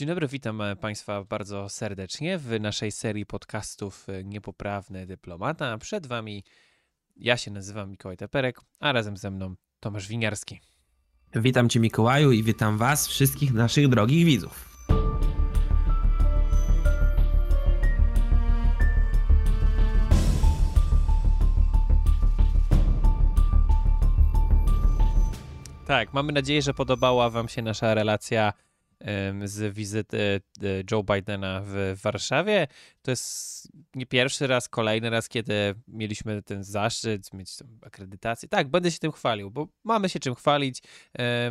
Dzień dobry, witam e, Państwa bardzo serdecznie w naszej serii podcastów e, Niepoprawny Dyplomata. Przed Wami ja się nazywam Mikołaj Teperek, a razem ze mną Tomasz Winiarski. Witam Cię Mikołaju i witam Was, wszystkich naszych drogich widzów. Tak, mamy nadzieję, że podobała Wam się nasza relacja z wizyty e, Joe Bidena w Warszawie. To jest nie pierwszy raz, kolejny raz, kiedy mieliśmy ten zaszczyt, mieć akredytację. Tak, będę się tym chwalił, bo mamy się czym chwalić.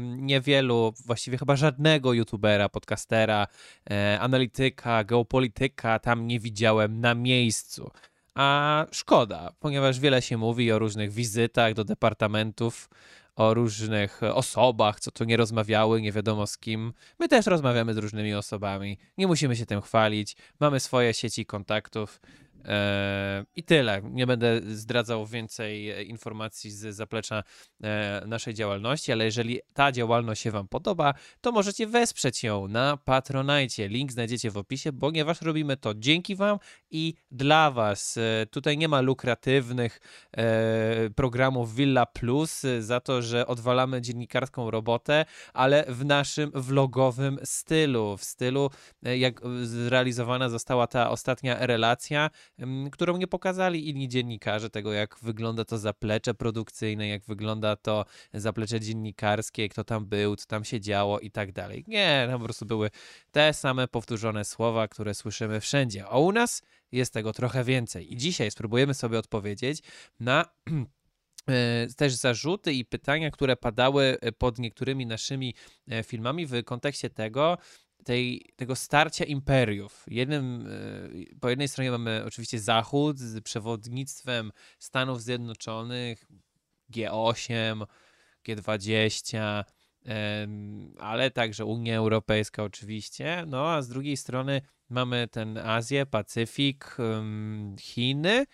Niewielu, właściwie chyba żadnego youtubera, podcastera, e, analityka, geopolityka tam nie widziałem na miejscu. A szkoda, ponieważ wiele się mówi o różnych wizytach do departamentów o różnych osobach, co tu nie rozmawiały, nie wiadomo z kim. My też rozmawiamy z różnymi osobami. Nie musimy się tym chwalić. Mamy swoje sieci kontaktów. E, I tyle. Nie będę zdradzał więcej e, informacji z zaplecza e, naszej działalności, ale jeżeli ta działalność się Wam podoba, to możecie wesprzeć ją na Patronite. Link znajdziecie w opisie, ponieważ robimy to dzięki Wam i dla Was. Tutaj nie ma lukratywnych programów Villa Plus za to, że odwalamy dziennikarską robotę, ale w naszym vlogowym stylu, w stylu jak zrealizowana została ta ostatnia relacja, którą nie pokazali inni dziennikarze, tego jak wygląda to zaplecze produkcyjne, jak wygląda to zaplecze dziennikarskie, kto tam był, co tam się działo i tak dalej. Nie, tam po prostu były te same powtórzone słowa, które słyszymy wszędzie. A u nas jest tego trochę więcej. I dzisiaj spróbujemy sobie odpowiedzieć na e, też zarzuty i pytania, które padały pod niektórymi naszymi e, filmami w kontekście tego, tej, tego starcia imperiów. Jednym, e, po jednej stronie mamy oczywiście Zachód z przewodnictwem Stanów Zjednoczonych, G8, G20, ale także Unia Europejska oczywiście. No a z drugiej strony mamy ten Azję, Pacyfik, Chiny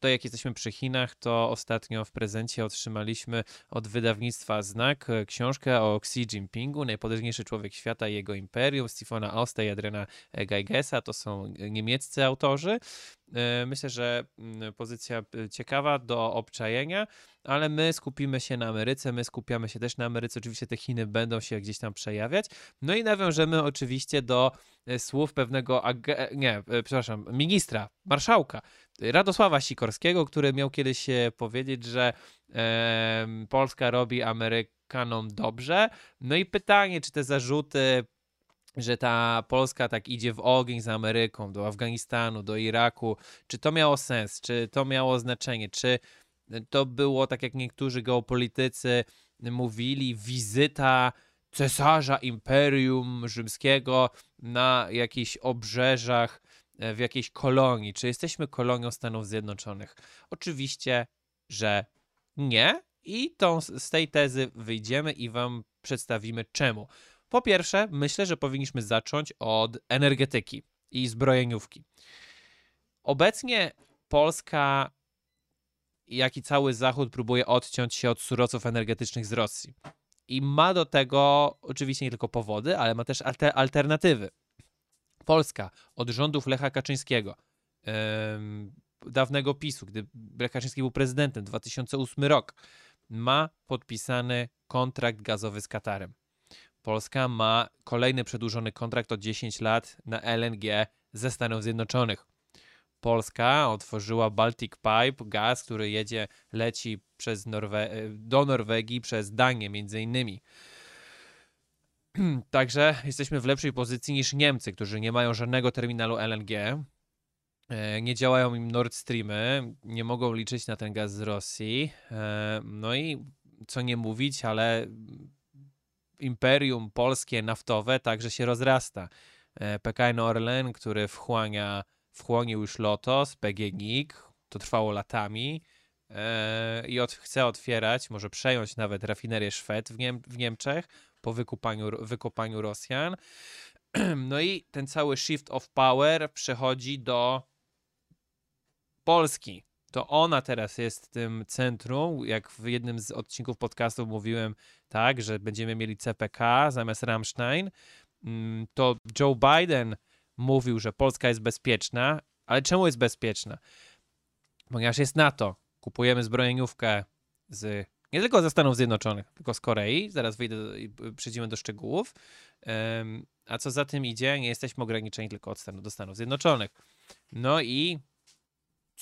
to jak jesteśmy przy Chinach, to ostatnio w prezencie otrzymaliśmy od wydawnictwa Znak e, książkę o Xi Jinpingu, najpotężniejszy człowiek świata i jego imperium, Stephena Austa i Adriana Geigesa, to są niemieccy autorzy. E, myślę, że mm, pozycja e, ciekawa do obczajenia, ale my skupimy się na Ameryce, my skupiamy się też na Ameryce. Oczywiście te Chiny będą się gdzieś tam przejawiać. No i nawiążemy oczywiście do słów pewnego, nie, przepraszam, ministra, marszałka Radosława Sikorskiego, który miał kiedyś powiedzieć, że e, Polska robi Amerykanom dobrze. No i pytanie, czy te zarzuty że ta Polska tak idzie w ogień z Ameryką, do Afganistanu, do Iraku, czy to miało sens, czy to miało znaczenie, czy to było tak jak niektórzy geopolitycy mówili, wizyta cesarza Imperium Rzymskiego na jakichś obrzeżach E, w jakiejś kolonii, czy jesteśmy kolonią Stanów Zjednoczonych? Oczywiście, że nie. I tą, z tej tezy wyjdziemy i Wam przedstawimy czemu. Po pierwsze, myślę, że powinniśmy zacząć od energetyki i zbrojeniówki. Obecnie Polska, jak i cały Zachód, próbuje odciąć się od surowców energetycznych z Rosji. I ma do tego oczywiście nie tylko powody, ale ma też alternatywy. Polska od rządów Lecha Kaczyńskiego, dawnego PiSu, gdy Lech Kaczyński był prezydentem, 2008 rok, ma podpisany kontrakt gazowy z Katarem. Polska ma kolejny przedłużony kontrakt o 10 lat na LNG ze Stanów Zjednoczonych. Polska otworzyła Baltic Pipe, gaz, który jedzie, leci przez Norwe do Norwegii przez Danię między innymi. Także jesteśmy w lepszej pozycji niż Niemcy, którzy nie mają żadnego terminalu LNG. E, nie działają im Nord Streamy, nie mogą liczyć na ten gaz z Rosji. E, no i co nie mówić, ale imperium polskie naftowe także się rozrasta. E, PKN Orlen, który wchłania, wchłonił już Lotos, PGNiG, to trwało latami i od, chce otwierać, może przejąć nawet rafinerię Szwed w, Niem w Niemczech, po wykupaniu, wykopaniu Rosjan. No i ten cały shift of power przechodzi do Polski. To ona teraz jest tym centrum. Jak w jednym z odcinków podcastu mówiłem, tak, że będziemy mieli CPK zamiast Rammstein. mm, to Joe Biden mówił, że Polska jest bezpieczna, ale czemu jest bezpieczna? Ponieważ jest NATO, kupujemy zbrojeniówkę z, nie tylko ze Stanów Zjednoczonych, tylko z Korei, zaraz wyjdę przejdziemy do szczegółów, a co za tym idzie, nie jesteśmy ograniczeni tylko od Stanów, do Stanów Zjednoczonych. No i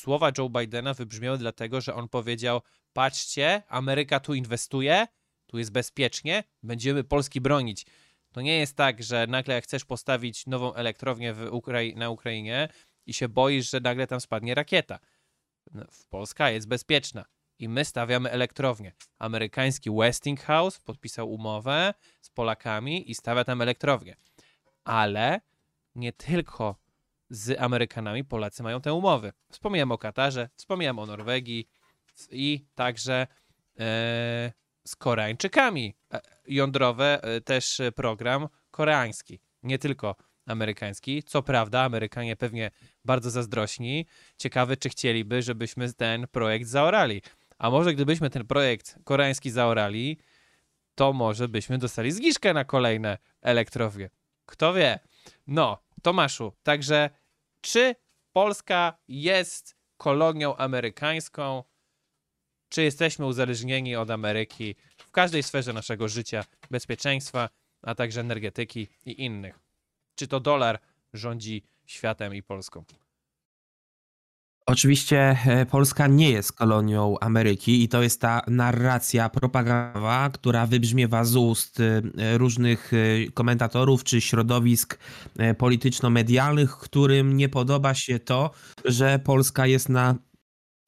słowa Joe Bidena wybrzmiały dlatego, że on powiedział: Patrzcie, Ameryka tu inwestuje, tu jest bezpiecznie, będziemy Polski bronić. To nie jest tak, że nagle jak chcesz postawić nową elektrownię Ukrai na Ukrainie i się boisz, że nagle tam spadnie rakieta. No, Polska jest bezpieczna i my stawiamy elektrownię. Amerykański Westinghouse podpisał umowę z Polakami i stawia tam elektrownię. Ale nie tylko z Amerykanami Polacy mają te umowy. Wspomniałem o Katarze, wspomniałem o Norwegii i także e, z Koreańczykami. E, jądrowe e, też program koreański, nie tylko amerykański. Co prawda, Amerykanie pewnie bardzo zazdrośni. Ciekawe, czy chcieliby, żebyśmy ten projekt zaorali. A może gdybyśmy ten projekt koreański zaorali, to może byśmy dostali zniżkę na kolejne elektrownie. Kto wie? No, Tomaszu, także czy Polska jest kolonią amerykańską? Czy jesteśmy uzależnieni od Ameryki w każdej sferze naszego życia, bezpieczeństwa, a także energetyki i innych? Czy to dolar rządzi światem i Polską? Oczywiście e, Polska nie jest kolonią Ameryki i to jest ta narracja propagandowa, która wybrzmiewa z ust e, różnych e, komentatorów czy środowisk polityczno-medialnych, którym nie podoba się to, że Polska jest na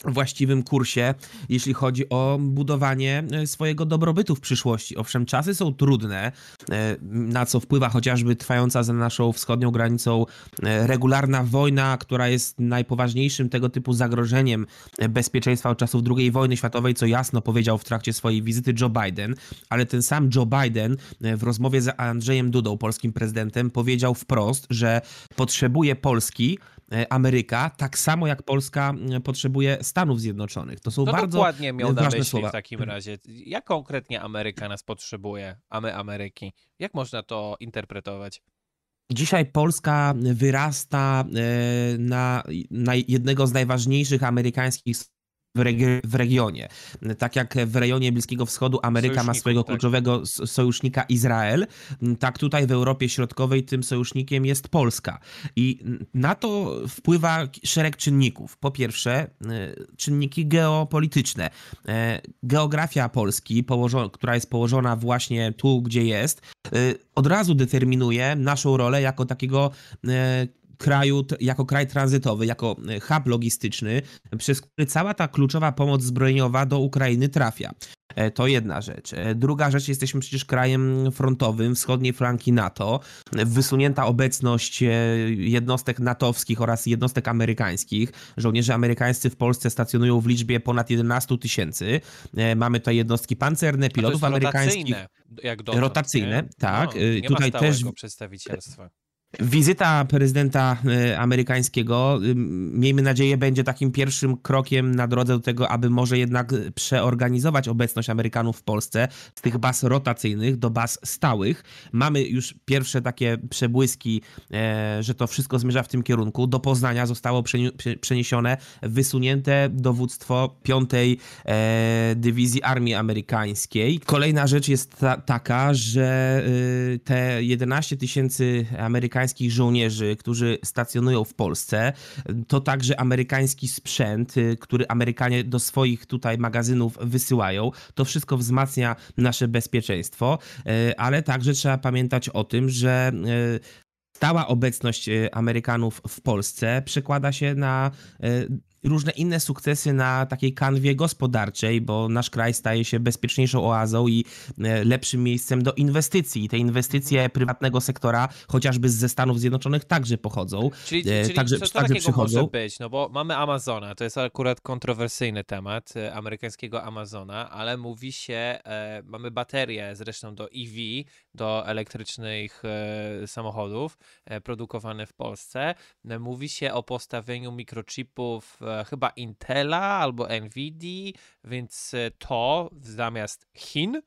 właściwym kursie, jeśli chodzi o budowanie e, swojego dobrobytu w przyszłości. Owszem, czasy są trudne, e, na co wpływa chociażby trwająca za naszą wschodnią granicą e, regularna wojna, która jest najpoważniejszym tego typu zagrożeniem bezpieczeństwa od czasów II wojny światowej, co jasno powiedział w trakcie swojej wizyty Joe Biden, ale ten sam Joe Biden w rozmowie z Andrzejem Dudą, polskim prezydentem, powiedział wprost, że potrzebuje Polski Ameryka, tak samo jak Polska potrzebuje Stanów Zjednoczonych. To są no bardzo dokładnie miał na myśli słowa. w takim razie. Jak konkretnie Ameryka nas potrzebuje, a my Ameryki? Jak można to interpretować? Dzisiaj Polska wyrasta e, na, na jednego z najważniejszych amerykańskich w, regi w, regionie. Tak jak w rejonie Bliskiego Wschodu Ameryka ma swojego tak. kluczowego sojusznika Izrael, tak tutaj w Europie Środkowej tym sojusznikiem jest Polska. I na to wpływa szereg czynników. Po pierwsze, e, czynniki geopolityczne. E, geografia Polski, która jest położona właśnie tu, gdzie jest, e, od razu determinuje naszą rolę jako takiego kraju, jako kraj tranzytowy, jako e, hub logistyczny, przez który cała ta kluczowa pomoc zbrojeniowa do Ukrainy trafia. E, to jedna rzecz. E, druga rzecz, jesteśmy przecież krajem frontowym wschodniej flanki NATO. Wysunięta obecność jednostek natowskich oraz jednostek amerykańskich. Żołnierze amerykańscy w Polsce stacjonują w liczbie ponad 11 tysięcy. Mamy tutaj jednostki pancerne, pilotów amerykańskich. Dotąd, rotacyjne, nie? tak. No, tutaj też przedstawicielstwa. Wizyta prezydenta e, amerykańskiego, miejmy nadzieję, będzie takim pierwszym krokiem na drodze do tego, aby może jednak przeorganizować obecność Amerykanów w Polsce z tych baz rotacyjnych do baz stałych. Mamy już pierwsze takie przebłyski, e, że to wszystko zmierza w tym kierunku. Do Poznania zostało przeniesione, wysunięte dowództwo 5 e, Dywizji Armii Amerykańskiej. Kolejna rzecz jest ta, taka, że te 11 tysięcy Amerykańskich amerykańskich żołnierzy, którzy stacjonują w Polsce. To także amerykański sprzęt, y, który Amerykanie do swoich tutaj magazynów wysyłają. To wszystko wzmacnia nasze bezpieczeństwo, y, ale także trzeba pamiętać o tym, że y, stała obecność Amerykanów w Polsce przekłada się na różne inne sukcesy na takiej kanwie gospodarczej, bo nasz kraj staje się bezpieczniejszą oazą i e, lepszym miejscem do inwestycji. Te inwestycje prywatnego sektora, chociażby ze Stanów Zjednoczonych, także pochodzą. Czyli, e, czyli także, co, co także przychodzą. może być? No bo mamy Amazona, to jest akurat kontrowersyjny temat e, amerykańskiego Amazona, ale mówi się, e, mamy baterie zresztą do EV, do elektrycznych e, samochodów e, produkowane w Polsce. mówi się o postawieniu mikrochipów chyba Intela albo Nvidia, więc e, to zamiast Chin.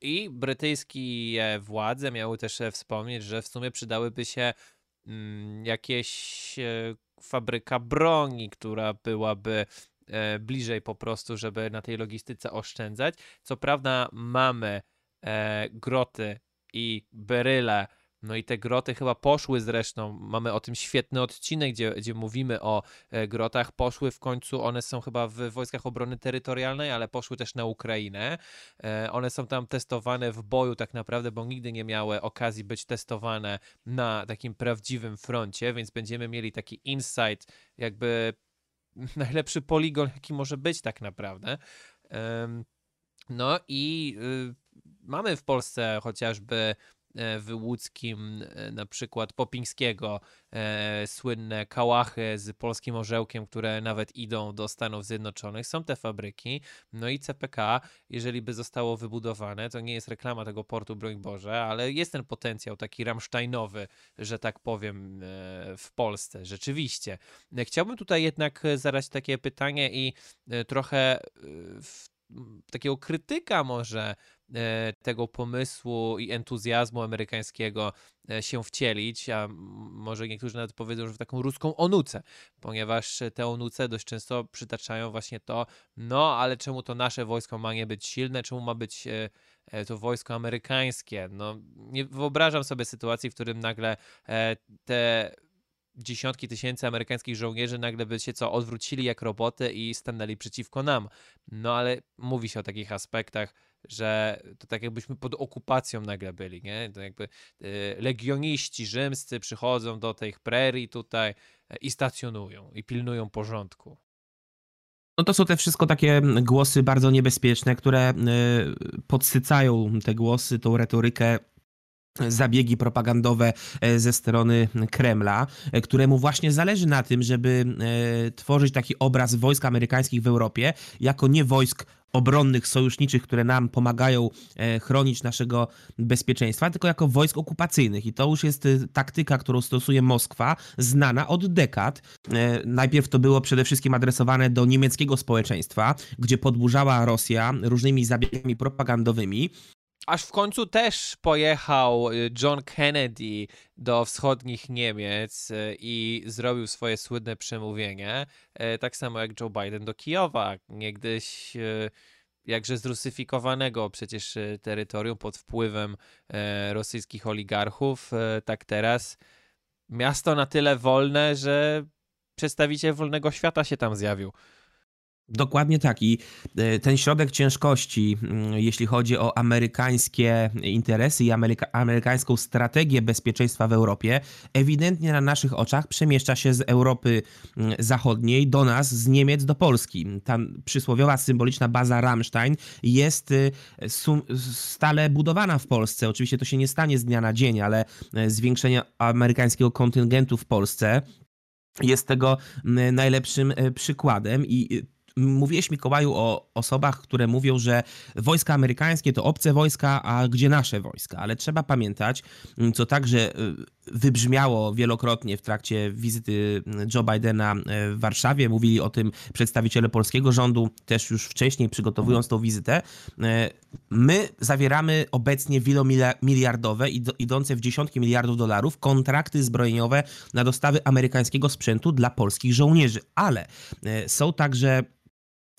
I brytyjskie władze miały też e, wspomnieć, że w sumie przydałyby się mm, jakieś e, fabryka broni, która byłaby e, bliżej po prostu, żeby na tej logistyce oszczędzać. Co prawda mamy groty i beryle no i te groty chyba poszły zresztą, mamy o tym świetny odcinek, gdzie, gdzie mówimy o e, grotach, poszły w końcu, one są chyba w Wojskach Obrony Terytorialnej, ale poszły też na Ukrainę. E, one są tam testowane w boju tak naprawdę, bo nigdy nie miały okazji być testowane na takim prawdziwym froncie, więc będziemy mieli taki insight, jakby najlepszy poligon, jaki może być tak naprawdę. No i y, mamy w Polsce chociażby w łódzkim, e, na przykład Popińskiego, e, słynne kałachy z polskim orzełkiem, które nawet idą do Stanów Zjednoczonych. Są te fabryki. No i CPK, jeżeli by zostało wybudowane, to nie jest reklama tego portu, broń Boże, ale jest ten potencjał taki ramsztajnowy, że tak powiem, w Polsce. Rzeczywiście. Chciałbym tutaj jednak zadać takie pytanie i trochę w takiego krytyka może e, tego pomysłu i entuzjazmu amerykańskiego e, się wcielić, a może niektórzy nawet powiedzą, że w taką ruską onucę, ponieważ te onuce dość często przytaczają właśnie to, no ale czemu to nasze wojsko ma nie być silne, czemu ma być e, to wojsko amerykańskie. No, nie wyobrażam sobie sytuacji, w którym nagle te dziesiątki tysięcy amerykańskich żołnierzy nagle by się co, odwrócili jak roboty i stanęli przeciwko nam. No ale mówi się o takich aspektach, że to tak jakbyśmy pod okupacją nagle byli, nie? To jakby y, legioniści rzymscy przychodzą do tych prerii tutaj y, i stacjonują i pilnują porządku. No to są te wszystko takie głosy bardzo niebezpieczne, które y, podsycają te głosy, tą retorykę zabiegi propagandowe e, ze strony Kremla, e, któremu właśnie zależy na tym, żeby e, tworzyć taki obraz wojsk amerykańskich w Europie jako nie wojsk obronnych, sojuszniczych, które nam pomagają chronić naszego bezpieczeństwa, tylko jako wojsk okupacyjnych. I to już jest taktyka, którą stosuje Moskwa, znana od dekad. Najpierw to było przede wszystkim adresowane do niemieckiego społeczeństwa, gdzie podburzała Rosja różnymi zabiegami propagandowymi, Aż w końcu też pojechał y, John Kennedy do wschodnich Niemiec y, i zrobił swoje słynne przemówienie, y, tak samo jak Joe Biden do Kijowa, niegdyś jakże zrusyfikowanego przecież terytorium pod wpływem rosyjskich oligarchów, tak teraz miasto na tyle wolne, że przedstawiciel wolnego świata się tam zjawił. Dokładnie tak. I e, ten środek ciężkości, jeśli chodzi o amerykańskie interesy i ameryka amerykańską strategię bezpieczeństwa w Europie, ewidentnie na naszych oczach przemieszcza się z Europy Zachodniej do nas, z Niemiec do Polski. Ta przysłowiowa symboliczna baza Ramstein jest y, stale budowana w Polsce. Oczywiście to się nie stanie z dnia na dzień, ale e, zwiększenie amerykańskiego kontyngentu w Polsce jest tego najlepszym e, przykładem i mówiłeś Mikołaju o osobach, które mówią, że wojska amerykańskie to obce wojska, a gdzie nasze wojska? Ale trzeba pamiętać, mm, co także y, wybrzmiało wielokrotnie w trakcie wizyty mm, Joe Bidena e, w Warszawie. Mówili o tym przedstawiciele polskiego rządu, też już wcześniej przygotowując tą wizytę. E, my zawieramy obecnie wielomiliardowe, idące w dziesiątki miliardów dolarów, kontrakty zbrojeniowe na dostawy amerykańskiego sprzętu dla polskich żołnierzy, ale e, są także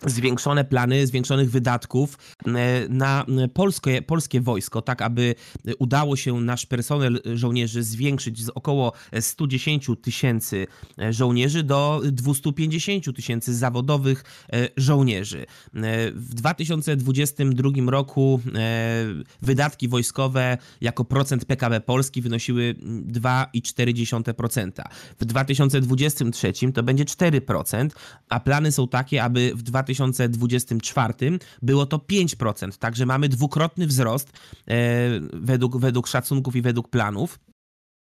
zwiększone plany, zwiększonych wydatków e, na polskie, polskie wojsko, tak aby udało się nasz personel żołnierzy zwiększyć z około 110 tysięcy e, żołnierzy do 250 tysięcy zawodowych e, żołnierzy. W 2022 roku wydatki wojskowe jako procent PKB Polski wynosiły 2,4%. W 2023 to będzie 4%, a plany są takie, aby w 2023 2024 było to 5%, także mamy dwukrotny wzrost e, według, według szacunków i według planów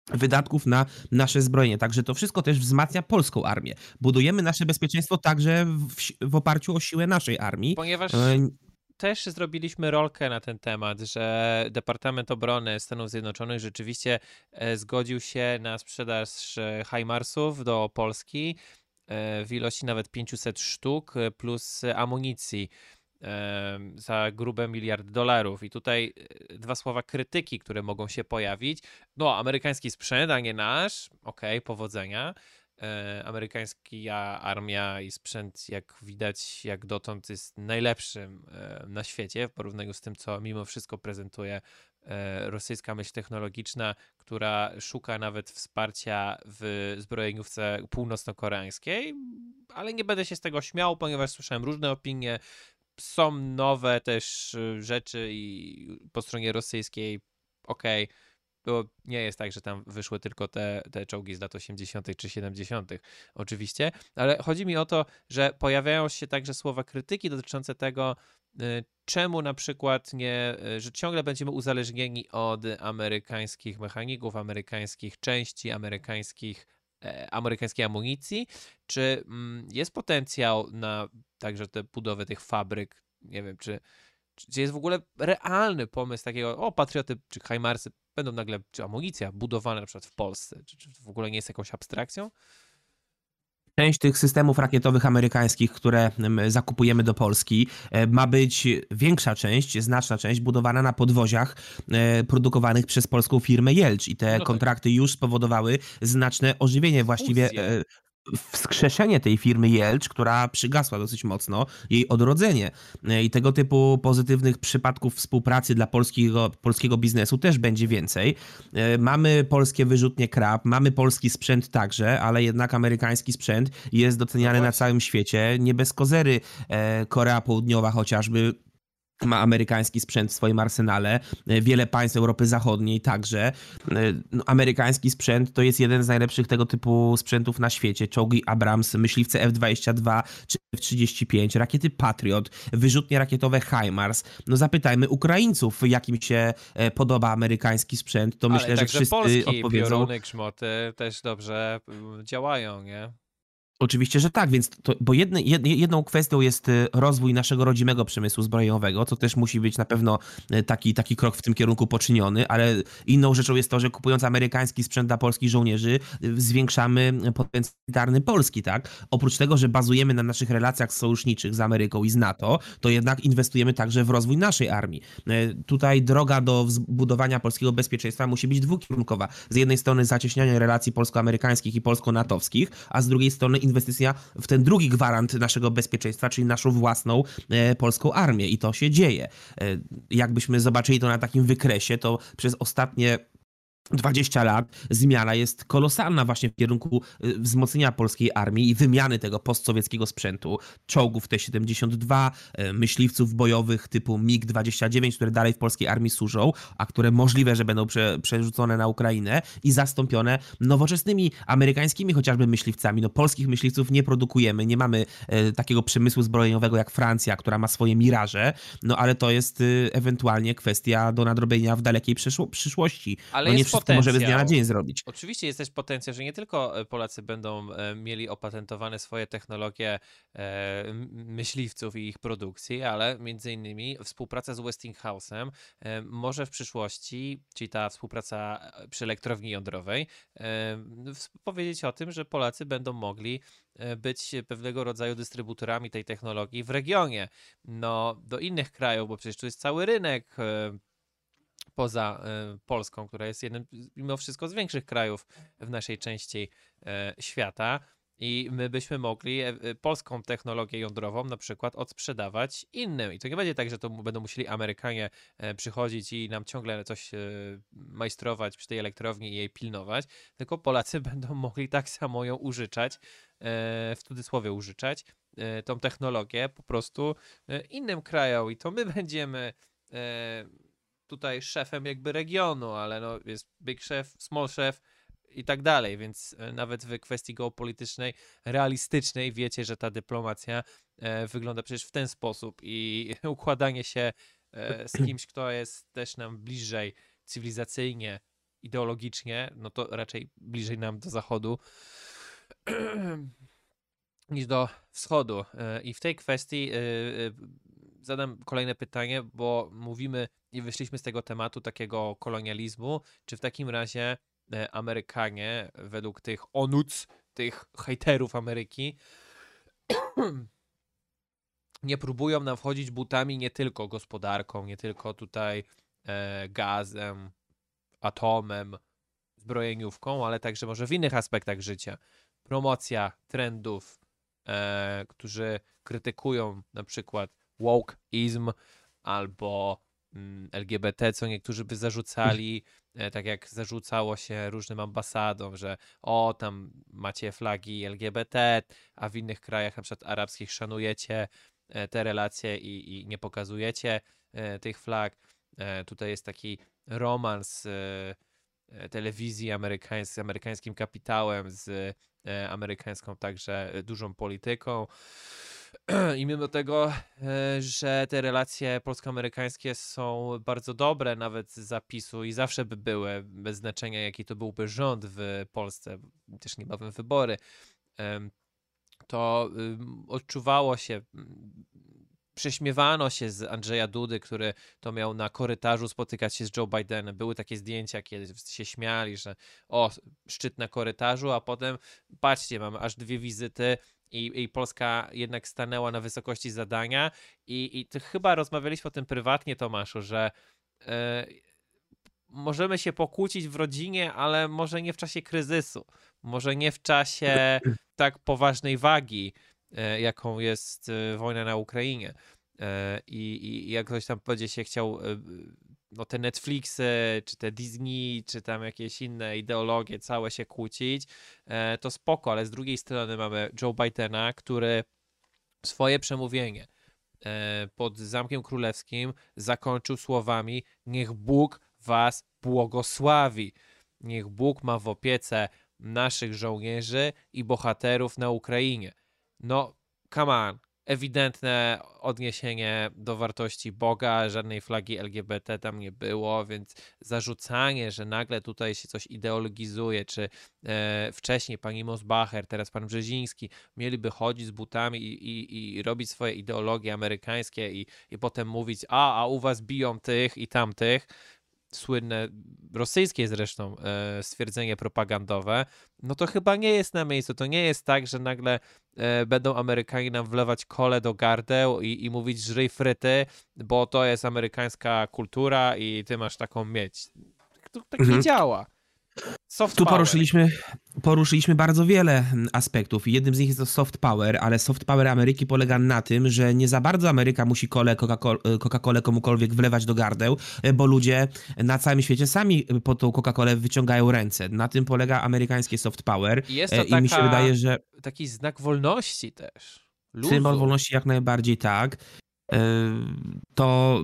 wydatków na nasze zbrojenie. Także to wszystko też wzmacnia polską armię. Budujemy nasze bezpieczeństwo także w, w oparciu o siłę naszej armii. Ponieważ e... też zrobiliśmy rolkę na ten temat, że Departament Obrony Stanów Zjednoczonych rzeczywiście e, zgodził się na sprzedaż HIMARSów do Polski w ilości nawet 500 sztuk e, plus amunicji. za grube miliard dolarów. I tutaj e, dwa słowa krytyki, które mogą się pojawić. No, amerykański sprzęt, a nie nasz. Okej, okay, powodzenia. E, amerykańska armia i sprzęt, jak widać, jak dotąd jest najlepszym e, na świecie w porównaniu z tym, co mimo wszystko prezentuje rosyjska myśl technologiczna, która szuka nawet wsparcia w zbrojeniówce północno-koreańskiej, ale nie będę się z tego śmiał, ponieważ słyszałem różne opinie, są nowe też y, rzeczy i po stronie rosyjskiej okej, okay, to nie jest tak, że tam wyszły tylko te, te czołgi z lat 80. czy 70. oczywiście, ale chodzi mi o to, że pojawiają się także słowa krytyki dotyczące tego, y, czemu na przykład nie, y, że ciągle będziemy uzależnieni od amerykańskich mechaników, amerykańskich części, amerykańskich E, amerykańskiej amunicji, czy mm, jest potencjał na także tę budowę tych fabryk? Nie wiem, czy, czy jest w ogóle realny pomysł takiego, o, patrioty czy Heimarsy będą nagle, czy amunicja budowana na przykład w Polsce, czy, czy w ogóle nie jest jakąś abstrakcją? Część tych systemów rakietowych amerykańskich, które zakupujemy do Polski, e, ma być większa część, znaczna część budowana na podwoziach e, produkowanych przez polską firmę Jelcz. I te no tak. kontrakty już spowodowały znaczne ożywienie właściwie Fuzję wskrzeszenie tej firmy Jelcz, która przygasła dosyć mocno, jej odrodzenie. I tego typu pozytywnych przypadków współpracy dla polskiego, polskiego biznesu też będzie więcej. E, mamy polskie wyrzutnie krab, mamy polski sprzęt także, ale jednak amerykański sprzęt jest doceniany no na całym świecie. Nie bez kozery e, Korea Południowa chociażby ma amerykański sprzęt w swoim arsenale, e, wiele państw Europy Zachodniej także. E, no, amerykański sprzęt to jest jeden z najlepszych tego typu sprzętów na świecie. Czołgi Abrams, myśliwce F-22 czy F-35, rakiety Patriot, wyrzutnie rakietowe HIMARS. No zapytajmy Ukraińców, jak im się e, podoba amerykański sprzęt, to Ale myślę, że wszyscy polski odpowiedzą. grzmoty też dobrze działają, nie? Oczywiście, że tak, więc to, bo jedny, jed, jedną kwestią jest y, rozwój naszego rodzimego przemysłu zbrojeniowego, co też musi być na pewno y, taki, taki krok w tym kierunku poczyniony, ale inną rzeczą jest to, że kupując amerykański sprzęt dla polskich żołnierzy, y, zwiększamy potencjał militarny Polski, tak? Oprócz tego, że bazujemy na naszych relacjach sojuszniczych z Ameryką i z NATO, to jednak inwestujemy także w rozwój naszej armii. Tutaj droga do budowania polskiego bezpieczeństwa musi być dwukierunkowa. Z jednej strony zacieśnianie relacji polsko-amerykańskich i polsko-natowskich, a z drugiej strony inwestycja w ten drugi gwarant naszego bezpieczeństwa, czyli naszą własną e, polską armię. I to się dzieje. E, jakbyśmy zobaczyli to na takim wykresie, to przez ostatnie 20 lat zmiana jest kolosalna właśnie w kierunku y, wzmocnienia polskiej armii i wymiany tego postsowieckiego sprzętu, czołgów T-72, y, myśliwców bojowych typu MiG-29, które dalej w polskiej armii służą, a które możliwe, że będą prze, przerzucone na Ukrainę i zastąpione nowoczesnymi amerykańskimi chociażby myśliwcami. No polskich myśliwców nie produkujemy, nie mamy e, takiego przemysłu zbrojeniowego jak Francja, która ma swoje miraże, no ale to jest e, ewentualnie kwestia do nadrobienia w dalekiej przyszłości. Ale no, jest wszystko możemy z dnia na dzień zrobić. Oczywiście jest też potencjał, że nie tylko e, Polacy będą e, mieli opatentowane swoje technologie e, myśliwców i ich produkcji, ale między innymi współpraca z Westinghouse'em może w przyszłości, czyli ta współpraca przy elektrowni jądrowej, powiedzieć o tym, że Polacy będą mogli być pewnego rodzaju dystrybutorami tej technologii w regionie. No, do innych krajów, bo przecież tu jest cały rynek poza e, Polską, która jest jednym mimo wszystko z większych krajów w naszej części e, świata. I my byśmy mogli e, polską technologię jądrową na przykład odsprzedawać innym. I to nie będzie tak, że to będą musieli Amerykanie przychodzić i nam ciągle coś majstrować przy tej elektrowni i jej pilnować, tylko Polacy będą mogli tak samo ją użyczać, w cudzysłowie użyczać, tą technologię po prostu innym krajom. I to my będziemy tutaj szefem jakby regionu, ale no jest big chef, small chef i tak dalej, więc e, nawet w kwestii geopolitycznej, realistycznej wiecie, że ta dyplomacja e, wygląda przecież w ten sposób i układanie się e, z kimś, kto jest też nam bliżej cywilizacyjnie, ideologicznie, no to raczej bliżej nam do zachodu niż do wschodu. I w tej kwestii zadam kolejne pytanie, bo mówimy i wyszliśmy z tego tematu takiego kolonializmu. Czy w takim razie e, Amerykanie, według tych onuc, tych hejterów Ameryki, nie próbują nam wchodzić butami nie tylko gospodarką, nie tylko tutaj e, gazem, atomem, zbrojeniówką, ale także może w innych aspektach życia. Promocja trendów, e, którzy krytykują na przykład wokeizm albo LGBT, co niektórzy by zarzucali, e, tak jak zarzucało się różnym ambasadom, że o, tam macie flagi LGBT, a w innych krajach, na przykład arabskich, szanujecie e, te relacje i, i nie pokazujecie e, tych flag. Tutaj jest taki romans telewizji amerykańskiej, z amerykańskim kapitałem, z amerykańską także dużą polityką. I mimo tego, e, że te relacje polsko-amerykańskie są bardzo dobre, nawet z zapisu i zawsze by były, bez znaczenia jaki to byłby rząd w Polsce, też niebawem wybory, to ym, odczuwało się, mm, prześmiewano się z Andrzeja Dudy, który to miał na korytarzu spotykać się z Joe Bidenem. Były takie zdjęcia, kiedy się śmiali, że o, szczyt na korytarzu, a potem patrzcie, mamy aż dwie wizyty i, i Polska jednak stanęła na wysokości zadania i, i chyba rozmawialiśmy o tym prywatnie, Tomaszu, że e, możemy się pokłócić w rodzinie, ale może nie w czasie kryzysu, może nie w czasie tak poważnej wagi, e, jaką jest e, wojna na Ukrainie. I, I jak ktoś tam będzie się chciał, no te Netflixy, czy te Disney, czy tam jakieś inne ideologie całe się kłócić, e, to spoko, ale z drugiej strony mamy Joe Bidena, który swoje przemówienie e, pod Zamkiem Królewskim zakończył słowami niech Bóg was błogosławi. Niech Bóg ma w opiece naszych żołnierzy i bohaterów na Ukrainie. No, come on. Ewidentne odniesienie do wartości Boga, żadnej flagi LGBT tam nie było, więc zarzucanie, że nagle tutaj się coś ideologizuje, czy e, wcześniej pani Mosbacher, teraz pan Brzeziński, mieliby chodzić z butami i, i, i robić swoje ideologie amerykańskie i, i potem mówić, a, a u was biją tych i tamtych, słynne, rosyjskie zresztą e, stwierdzenie propagandowe, no to chyba nie jest na miejscu. To nie jest tak, że nagle e, będą Amerykanie nam wlewać kole do gardeł i, i mówić żryj fryty, bo to jest amerykańska kultura i ty masz taką mieć. To tak nie Mhm. działa. Soft Tu power. poruszyliśmy, poruszyliśmy bardzo wiele aspektów i jednym z nich jest to soft power, ale soft power Ameryki polega na tym, że nie za bardzo Ameryka musi kole Coca-Col- Coca-Colę komukolwiek wlewać do gardeł, e, bo ludzie na całym świecie sami po tą Coca-Colę wyciągają ręce. Na tym polega amerykańskie soft power I jest e, to i mi się taka- wydaje, że Taki znak wolności też. Luzu. Symbol wolności jak najbardziej tak. Yy, To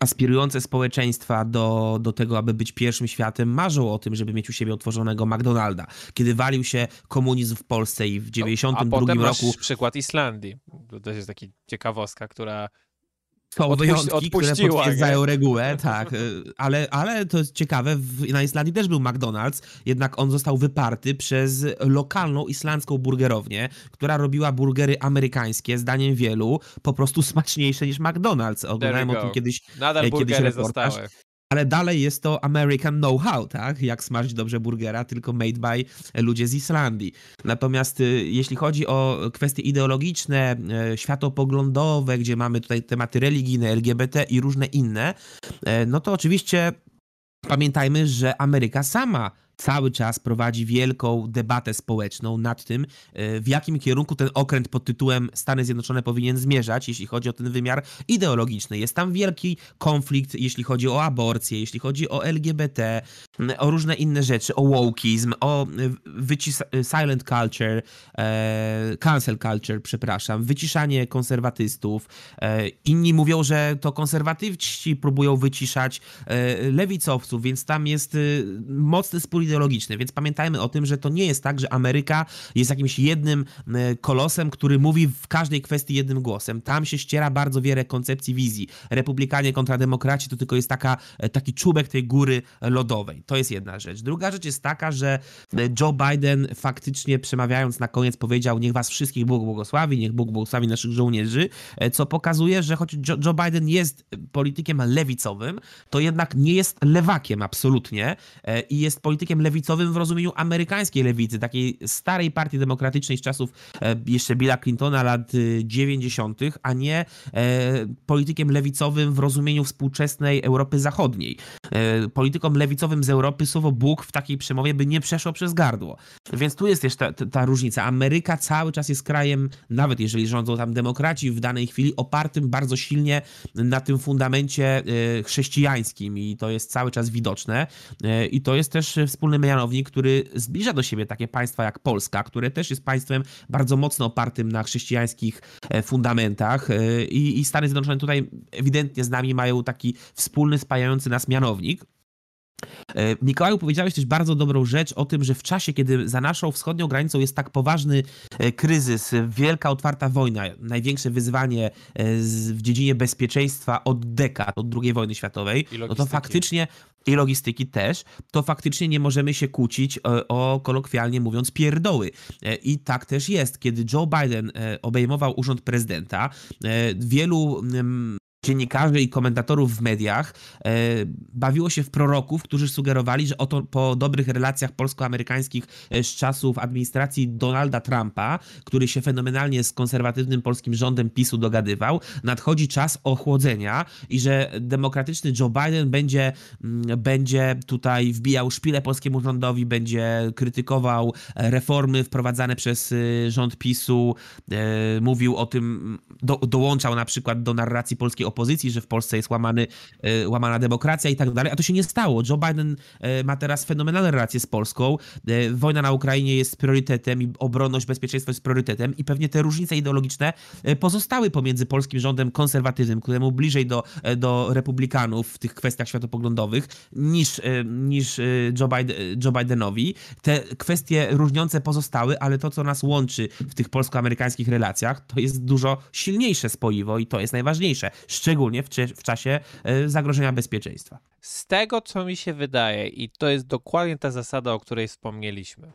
aspirujące społeczeństwa do, do tego, aby być pierwszym światem, marzą o tym, żeby mieć u siebie otworzonego McDonalda. Kiedy walił się komunizm w Polsce i w A 92 potem roku masz przykład Islandii. To też jest taka ciekawostka, która są odpuści- wyjątki, które odpuściła, potwierdzają nie? regułę, tak. y, Ale, ale to jest ciekawe, w, na Islandii też był McDonald's, jednak on został wyparty przez lokalną islandzką burgerownię, która robiła burgery amerykańskie, zdaniem wielu, po prostu smaczniejsze niż McDonald's. Oglądałem o tym kiedyś, nadal kiedyś burgery reportaż. zostały. Ale dalej jest to American know-how, tak? Jak smażyć dobrze burgera, tylko made by ludzie z Islandii. Natomiast y, jeśli chodzi o kwestie ideologiczne, e, światopoglądowe, gdzie mamy tutaj tematy religijne, LGBT i różne inne, e, no to oczywiście pamiętajmy, że Ameryka sama cały czas prowadzi wielką debatę społeczną nad tym, e, w jakim kierunku ten okręt pod tytułem Stany Zjednoczone powinien zmierzać, jeśli chodzi o ten wymiar ideologiczny. Jest tam wielki konflikt, jeśli chodzi o aborcję, jeśli chodzi o LGBT, o różne inne rzeczy, o wokeizm, o e, wycis- e, silent culture, cancel culture, przepraszam, wyciszanie konserwatystów. Inni mówią, że to konserwatyści próbują wyciszać lewicowców, więc tam jest mocny spór ideologiczny, więc pamiętajmy o tym, że to nie jest tak, że Ameryka jest jakimś jednym e, kolosem, który mówi w każdej kwestii jednym głosem. Tam się ściera bardzo wiele koncepcji wizji. Republikanie kontra demokraci to tylko jest taka, e, taki czubek tej góry lodowej. To jest jedna rzecz. Druga rzecz jest taka, że e, Joe Biden faktycznie przemawiając na koniec powiedział niech was wszystkich Bóg błogosławi, niech Bóg błogosławi naszych żołnierzy, co pokazuje, że choć Joe, Biden jest politykiem lewicowym, to jednak nie jest lewakiem absolutnie i jest politykiem lewicowym w rozumieniu amerykańskiej lewicy, takiej starej partii demokratycznej z czasów e, jeszcze Billa Clintona lat 90., a nie politykiem lewicowym w rozumieniu współczesnej Europy Zachodniej. Politykom lewicowym z Europy słowo Bóg w takiej przemowie by nie przeszło przez gardło. Więc tu jest też ta, ta różnica. Ameryka cały czas jest krajem, nawet jeżeli rządzą tam demokraci w danej chwili, opartym bardzo silnie na tym fundamencie chrześcijańskim i to jest cały czas widoczne. I to jest też wspólny mianownik, który zbliża do siebie takie państwa jak Polska, które też jest państwem bardzo mocno opartym na chrześcijańskich e, fundamentach e, i, Stany Zjednoczone tutaj ewidentnie z nami mają taki wspólny, spajający nas mianownik. E, Mikołaju, powiedziałeś też bardzo dobrą rzecz o tym, że w czasie, kiedy za naszą wschodnią granicą jest tak poważny e, kryzys, wielka otwarta wojna, największe wyzwanie e, w dziedzinie bezpieczeństwa od dekad, od II wojny światowej, no to faktycznie i logistyki też, to faktycznie nie możemy się kłócić o, o kolokwialnie mówiąc pierdoły. I tak też jest. Kiedy Joe Biden obejmował urząd prezydenta, wielu dziennikarzy i komentatorów w mediach e, bawiło się w proroków, którzy sugerowali, że oto po dobrych relacjach polsko-amerykańskich e, z czasów administracji Donalda Trumpa, który się fenomenalnie z konserwatywnym polskim rządem PiSu dogadywał, nadchodzi czas ochłodzenia i że demokratyczny Joe Biden będzie, mm, będzie tutaj wbijał szpilę polskiemu rządowi, będzie krytykował reformy wprowadzane przez y, rząd PiSu, e, mówił o tym, do, dołączał na przykład do narracji polskiej opozycji, że w Polsce jest łamany, e, łamana demokracja i tak dalej, a to się nie stało. Joe Biden e, ma teraz fenomenalne relacje z Polską, e, wojna na Ukrainie jest priorytetem i obronność, bezpieczeństwo jest priorytetem i pewnie te różnice ideologiczne pozostały pomiędzy polskim rządem konserwatywnym, któremu bliżej do, do republikanów w tych kwestiach światopoglądowych niż, niż Joe, Biden, Joe Bidenowi. Te kwestie różniące pozostały, ale to, co nas łączy w tych polsko-amerykańskich relacjach, to jest dużo silniejsze spoiwo i to jest najważniejsze szczególnie w, w czasie e, zagrożenia bezpieczeństwa. Z tego, co mi się wydaje, i to jest dokładnie ta zasada, o której wspomnieliśmy.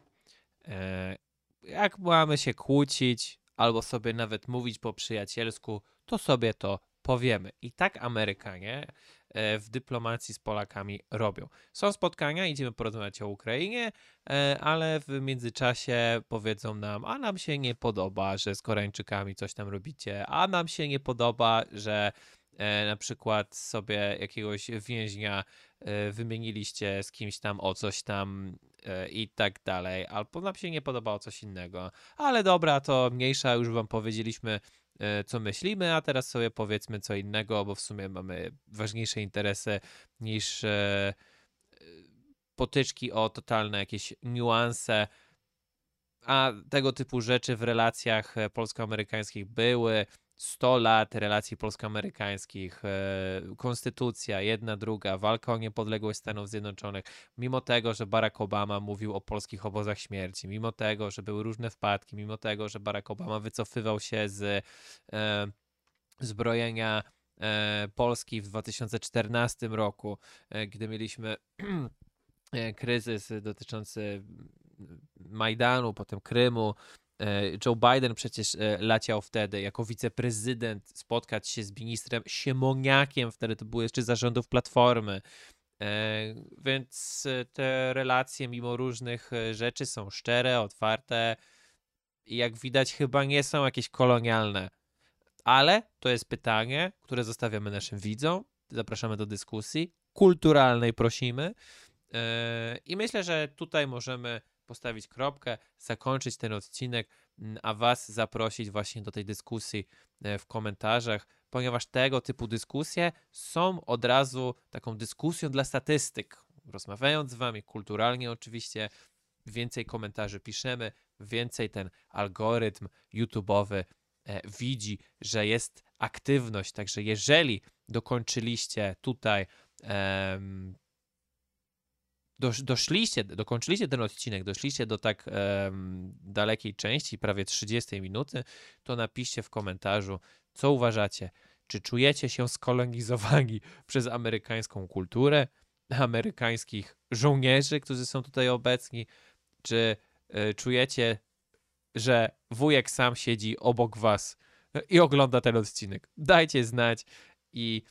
E, jak mamy się kłócić, albo sobie nawet mówić po przyjacielsku, to sobie to powiemy. I tak Amerykanie w dyplomacji z Polakami robią. Są spotkania, idziemy porozmawiać o Ukrainie, ale w międzyczasie powiedzą nam, a nam się nie podoba, że z Koreańczykami coś tam robicie, a nam się nie podoba, że E, na przykład sobie jakiegoś więźnia e, wymieniliście z kimś tam o coś tam e, i tak dalej, albo nam się nie podobało coś innego. Ale dobra, to mniejsza, już wam powiedzieliśmy, co myślimy, a teraz sobie powiedzmy co innego, bo w sumie mamy ważniejsze interesy niż potyczki o totalne jakieś niuanse. A tego typu rzeczy w relacjach polsko-amerykańskich były. 100 lat relacji polsko-amerykańskich, e, konstytucja, jedna, druga, walka o niepodległość Stanów Zjednoczonych, mimo tego, że Barack Obama mówił o polskich obozach śmierci, mimo tego, że były różne wpadki, mimo tego, że Barack Obama wycofywał się z e, zbrojenia e, Polski w 2014 roku, e, gdy mieliśmy e, kryzys dotyczący Majdanu, potem Krymu, Joe Biden przecież e, leciał wtedy jako wiceprezydent spotkać się z ministrem Siemoniakiem, wtedy to było jeszcze zarządów Platformy. E, więc te relacje, mimo różnych rzeczy, są szczere, otwarte i jak widać, chyba nie są jakieś kolonialne. Ale to jest pytanie, które zostawiamy naszym widzom. Zapraszamy do dyskusji kulturalnej, prosimy. I myślę, że tutaj możemy postawić kropkę, zakończyć ten odcinek, mm, a Was zaprosić właśnie do tej dyskusji e, w komentarzach, ponieważ tego typu dyskusje są od razu taką dyskusją dla statystyk. Rozmawiając z Wami kulturalnie, oczywiście, więcej komentarzy piszemy, więcej ten algorytm YouTube'owy e, widzi, że jest aktywność. Także jeżeli dokończyliście tutaj dosz, doszliście, dokończyliście ten odcinek, doszliście do tak um, dalekiej części, prawie 30 minuty, to napiszcie w komentarzu, co uważacie. Czy czujecie się skolonizowani przez amerykańską kulturę, amerykańskich żołnierzy, którzy są tutaj obecni? Czy y, czujecie, że wujek sam siedzi obok was i ogląda ten odcinek? Dajcie znać i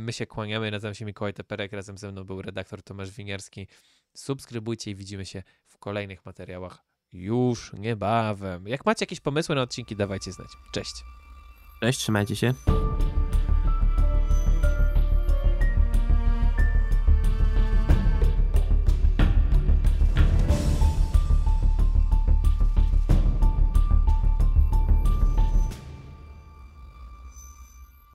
my się kłaniamy, nazywam się Mikołaj Teperek, razem ze mną był redaktor Tomasz Winiarski. subskrybujcie i widzimy się w kolejnych materiałach już niebawem. Jak macie jakieś pomysły na odcinki, dawajcie znać. Cześć. Cześć, trzymajcie się.